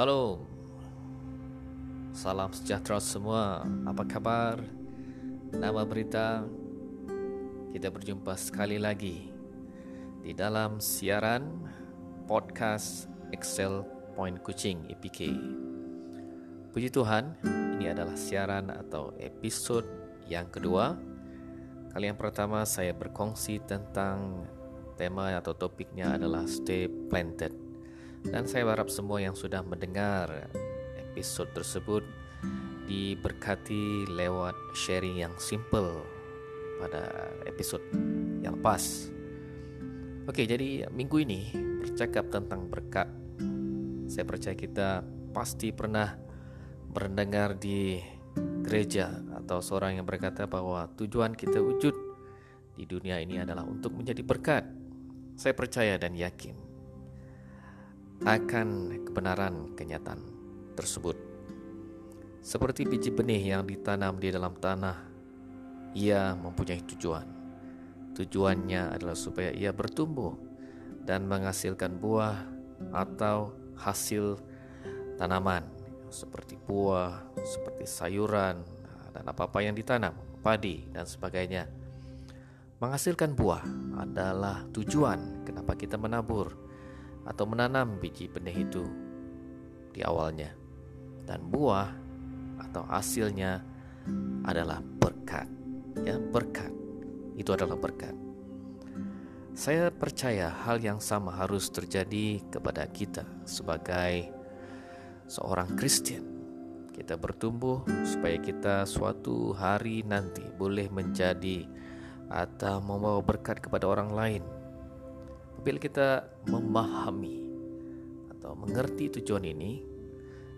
Shalom. Salam sejahtera semua. Apa kabar? Nama berita. Kita berjumpa sekali lagi Di dalam siaran Podcast Excel Point Kucing EPK Puji Tuhan Ini adalah siaran atau episode yang kedua. Kali yang pertama saya berkongsi tentang Tema atau topiknya adalah Stay Planted dan saya berharap semua yang sudah mendengar episode tersebut diberkati lewat sharing yang simple pada episode yang lepas. Oke, jadi minggu ini bercakap tentang berkat. Saya percaya kita pasti pernah mendengar di gereja atau seorang yang berkata bahwa tujuan kita wujud di dunia ini adalah untuk menjadi berkat. Saya percaya dan yakin akan kebenaran kenyataan tersebut. Seperti biji benih yang ditanam di dalam tanah, ia mempunyai tujuan. Tujuannya adalah supaya ia bertumbuh dan menghasilkan buah atau hasil tanaman seperti buah, seperti sayuran, dan apa-apa yang ditanam, padi, dan sebagainya. Menghasilkan buah adalah tujuan kenapa kita menabur atau menanam biji benih itu di awalnya. Dan buah atau hasilnya adalah berkat. Ya, berkat. Itu adalah berkat. Saya percaya hal yang sama harus terjadi kepada kita sebagai seorang Kristen. Kita bertumbuh supaya kita suatu hari nanti boleh menjadi atau membawa berkat kepada orang lain Bila kita memahami atau mengerti tujuan ini,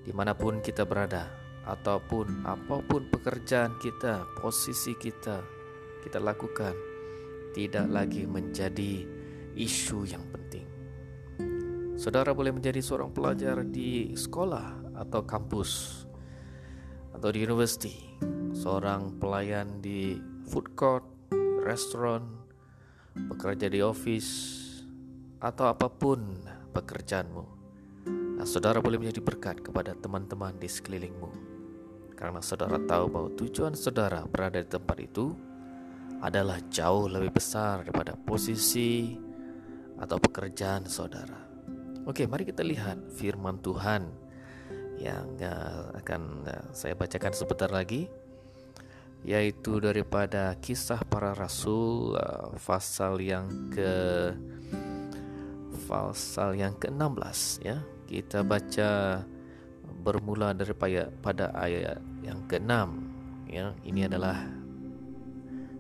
di mana pun kita berada, ataupun apa pun pekerjaan kita, posisi kita, kita lakukan, tidak lagi menjadi isu yang penting. Saudara boleh menjadi seorang pelajar di sekolah atau kampus atau di university, seorang pelayan di food court, restoran, bekerja di office, atau apa pun pekerjaanmu. Nah, saudara boleh menjadi berkat kepada teman-teman di sekelilingmu. Karena saudara tahu bahwa tujuan saudara berada di tempat itu adalah jauh lebih besar daripada posisi atau pekerjaan saudara. Oke, mari kita lihat firman Tuhan yang uh, akan uh, saya bacakan sebentar lagi yaitu daripada kisah para rasul uh, pasal yang ke pasal yang ke-16 ya. Kita baca bermula daripada pada ayat yang ke-6 ya. Ini adalah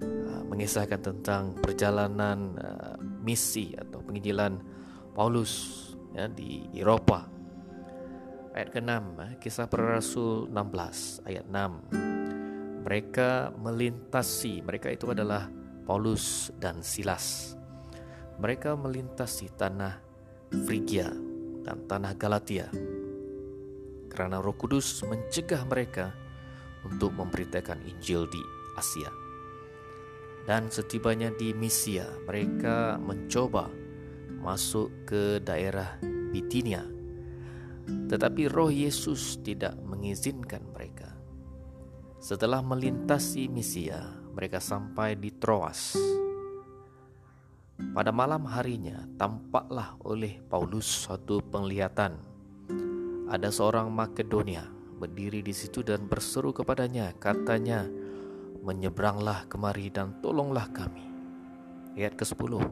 uh, mengisahkan tentang perjalanan uh, misi atau penginjilan Paulus ya di Eropa. Ayat ke-6, uh, kisah para rasul 16 ayat 6. Mereka melintasi, mereka itu adalah Paulus dan Silas mereka melintasi tanah Frigia dan tanah Galatia karena Roh Kudus mencegah mereka untuk memberitakan Injil di Asia. Dan setibanya di Misia, mereka mencoba masuk ke daerah Bitinia. Tetapi Roh Yesus tidak mengizinkan mereka. Setelah melintasi Misia, mereka sampai di Troas pada malam harinya tampaklah oleh Paulus suatu penglihatan. Ada seorang Makedonia berdiri di situ dan berseru kepadanya, katanya, "Menyeberanglah kemari dan tolonglah kami." Ayat ke-10.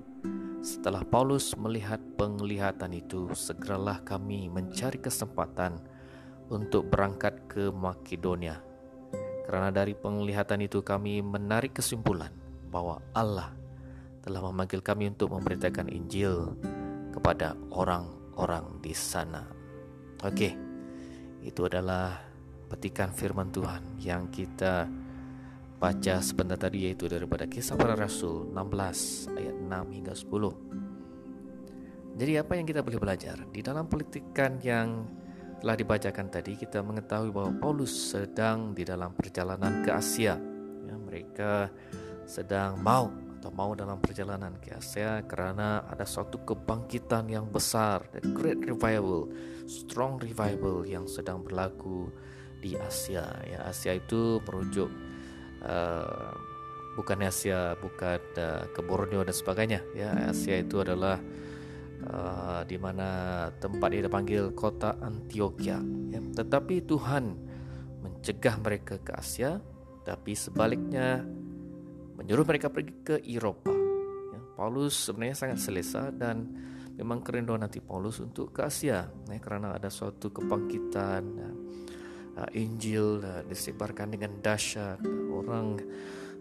Setelah Paulus melihat penglihatan itu, segeralah kami mencari kesempatan untuk berangkat ke Makedonia. Karena dari penglihatan itu kami menarik kesimpulan bahwa Allah telah memanggil kami untuk memberitakan Injil kepada orang-orang di sana. Oke, itu adalah petikan firman Tuhan yang kita baca sebentar tadi yaitu daripada kisah para rasul 16 ayat 6 hingga 10. Jadi apa yang kita boleh belajar? Di dalam politikan yang telah dibacakan tadi kita mengetahui bahwa Paulus sedang di dalam perjalanan ke Asia. Ya, mereka sedang mau atau mau dalam perjalanan ke Asia karena ada suatu kebangkitan yang besar, the great revival, strong revival yang sedang berlaku di Asia. Ya, Asia itu merujuk uh, bukan Asia, bukan uh, ke Borneo dan sebagainya. Ya, Asia itu adalah uh, di mana tempat dia dipanggil kota Antioquia. Ya, tetapi Tuhan mencegah mereka ke Asia, tapi sebaliknya menyuruh mereka pergi ke Eropa. Ya, Paulus sebenarnya sangat selesa dan memang kerinduan nanti Paulus untuk ke Asia, ya, karena ada suatu kebangkitan. Ya, uh, Injil uh, disebarkan dengan dahsyat, orang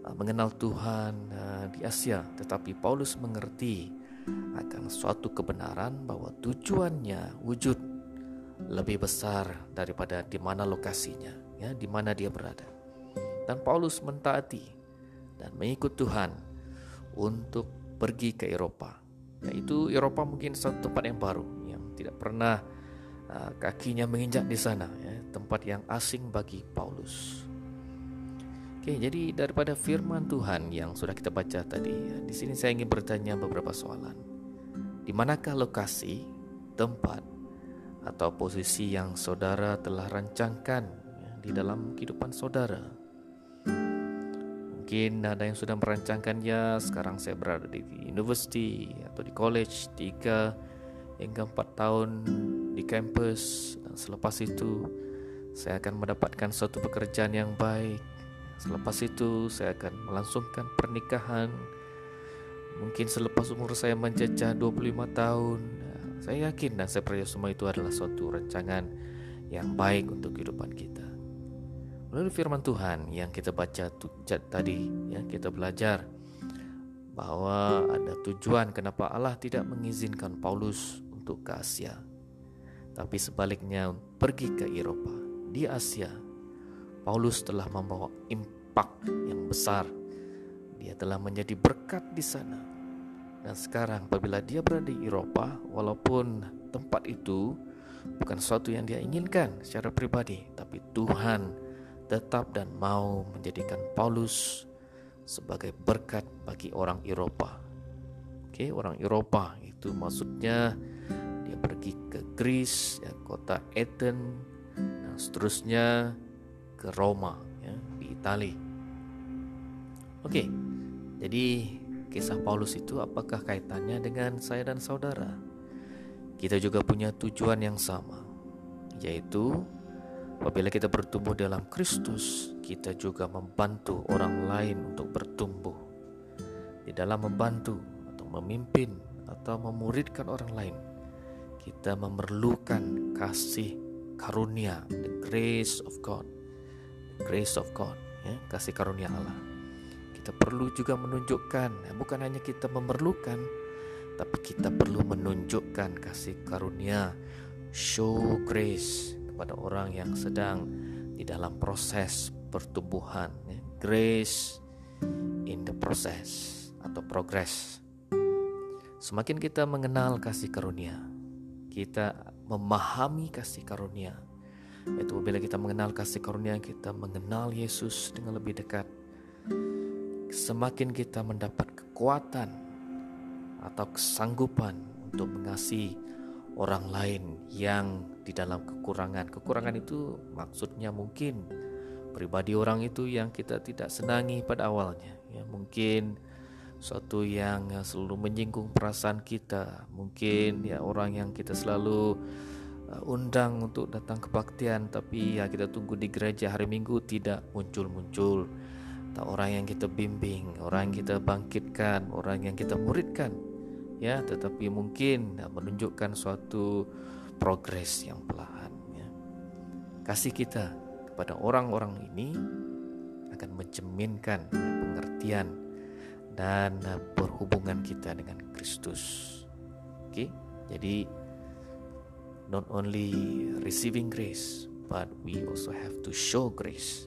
uh, mengenal Tuhan uh, di Asia. Tetapi Paulus mengerti akan suatu kebenaran bahwa tujuannya wujud lebih besar daripada di mana lokasinya, ya, di mana dia berada. Dan Paulus mentaati dan mengikut Tuhan untuk pergi ke Eropa. Yaitu Eropa mungkin satu tempat yang baru yang tidak pernah uh, kakinya menginjak di sana, ya, tempat yang asing bagi Paulus. Oke, jadi daripada firman Tuhan yang sudah kita baca tadi, ya, di sini saya ingin bertanya beberapa soalan. Di manakah lokasi, tempat, atau posisi yang saudara telah rancangkan ya, di dalam kehidupan saudara? Mungkin ada yang sudah merancangkannya Sekarang saya berada di university Atau di college Tiga hingga empat tahun di kampus. Dan selepas itu Saya akan mendapatkan suatu pekerjaan yang baik. Selepas itu saya akan melangsungkan pernikahan. Mungkin selepas umur saya menjejah 25 tahun. Saya yakin dan saya percaya semua itu adalah suatu rancangan yang baik untuk kehidupan kita Melalui firman Tuhan yang kita baca tadi, ya kita belajar bahwa ada tujuan kenapa Allah tidak mengizinkan Paulus untuk ke Asia. Tapi sebaliknya pergi ke Eropa. Di Asia, Paulus telah membawa impak yang besar. Dia telah menjadi berkat di sana. Dan sekarang apabila dia berada di Eropa, walaupun tempat itu bukan sesuatu yang dia inginkan secara pribadi, tapi Tuhan tetap dan mau menjadikan Paulus sebagai berkat bagi orang Eropa. Oke, orang Eropa itu maksudnya dia pergi ke Greece, ya, kota Athens, dan seterusnya ke Roma, ya, di Italia. Oke, jadi kisah Paulus itu apakah kaitannya dengan saya dan saudara? Kita juga punya tujuan yang sama, yaitu Apabila kita bertumbuh dalam Kristus, kita juga membantu orang lain untuk bertumbuh. Di dalam membantu atau memimpin atau memuridkan orang lain, kita memerlukan kasih karunia, the grace of God, the grace of God, ya, kasih karunia Allah. Kita perlu juga menunjukkan, ya, bukan hanya kita memerlukan, tapi kita perlu menunjukkan kasih karunia, show grace kepada orang yang sedang di dalam proses pertumbuhan ya. grace in the process atau progress semakin kita mengenal kasih karunia kita memahami kasih karunia yaitu bila kita mengenal kasih karunia kita mengenal Yesus dengan lebih dekat semakin kita mendapat kekuatan atau kesanggupan untuk mengasihi orang lain yang di dalam kekurangan. Kekurangan itu maksudnya mungkin pribadi orang itu yang kita tidak senangi pada awalnya. Ya, mungkin suatu yang selalu menyinggung perasaan kita. Mungkin ya orang yang kita selalu uh, undang untuk datang kebaktian tapi ya kita tunggu di gereja hari Minggu tidak muncul-muncul. Orang yang kita bimbing, orang yang kita bangkitkan, orang yang kita muridkan. Ya, tetapi mungkin menunjukkan suatu progres yang perlahan. Ya. Kasih kita kepada orang-orang ini akan mencerminkan pengertian dan perhubungan kita dengan Kristus. Oke, jadi not only receiving grace, but we also have to show grace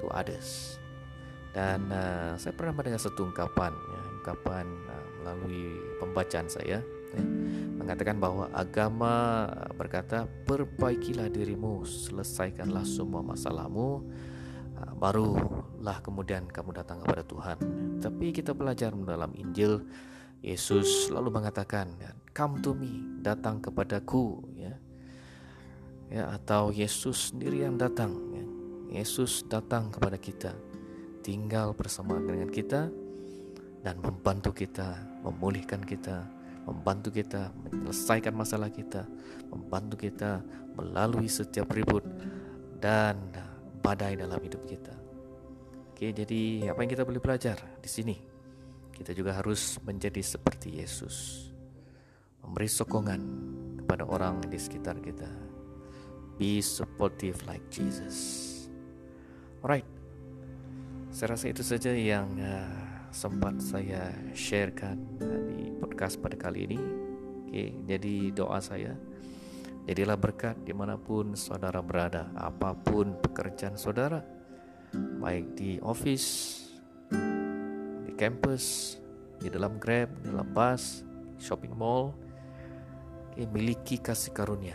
to others. Dan uh, saya pernah mendengar satu ungkapan, ya, ungkapan melalui pembacaan saya. Ya mengatakan bahwa agama berkata perbaikilah dirimu, selesaikanlah semua masalahmu, ah, barulah kemudian kamu datang kepada Tuhan. Tapi kita belajar dalam Injil, Yesus selalu mengatakan, "Come to me, datang kepadaku." Ya, ya atau Yesus sendiri yang datang. Ya. Yesus datang kepada kita, tinggal bersama dengan kita, dan membantu kita, memulihkan kita, membantu kita menyelesaikan masalah kita, membantu kita melalui setiap ribut dan badai dalam hidup kita. Oke, jadi apa yang kita boleh belajar di sini? Kita juga harus menjadi seperti Yesus. Memberi sokongan kepada orang di sekitar kita. Be supportive like Jesus. Alright. Saya rasa itu saja yang uh, sempat saya sharekan uh, di podcast pada kali ini. Oke, jadi doa saya Jadilah berkat di mana pun saudara berada, apa pun pekerjaan saudara, baik di office, di campus, di dalam grab, di dalam bus, shopping mall, okay, miliki kasih karunia.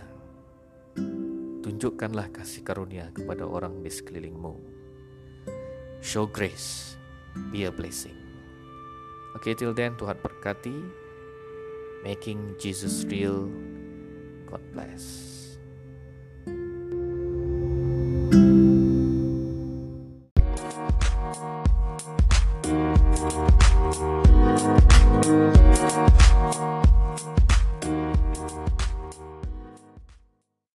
Tunjukkanlah kasih karunia kepada orang di sekelilingmu. Show grace, be a blessing. Oke, okay, till then Tuhan berkati. Making Jesus real God bless.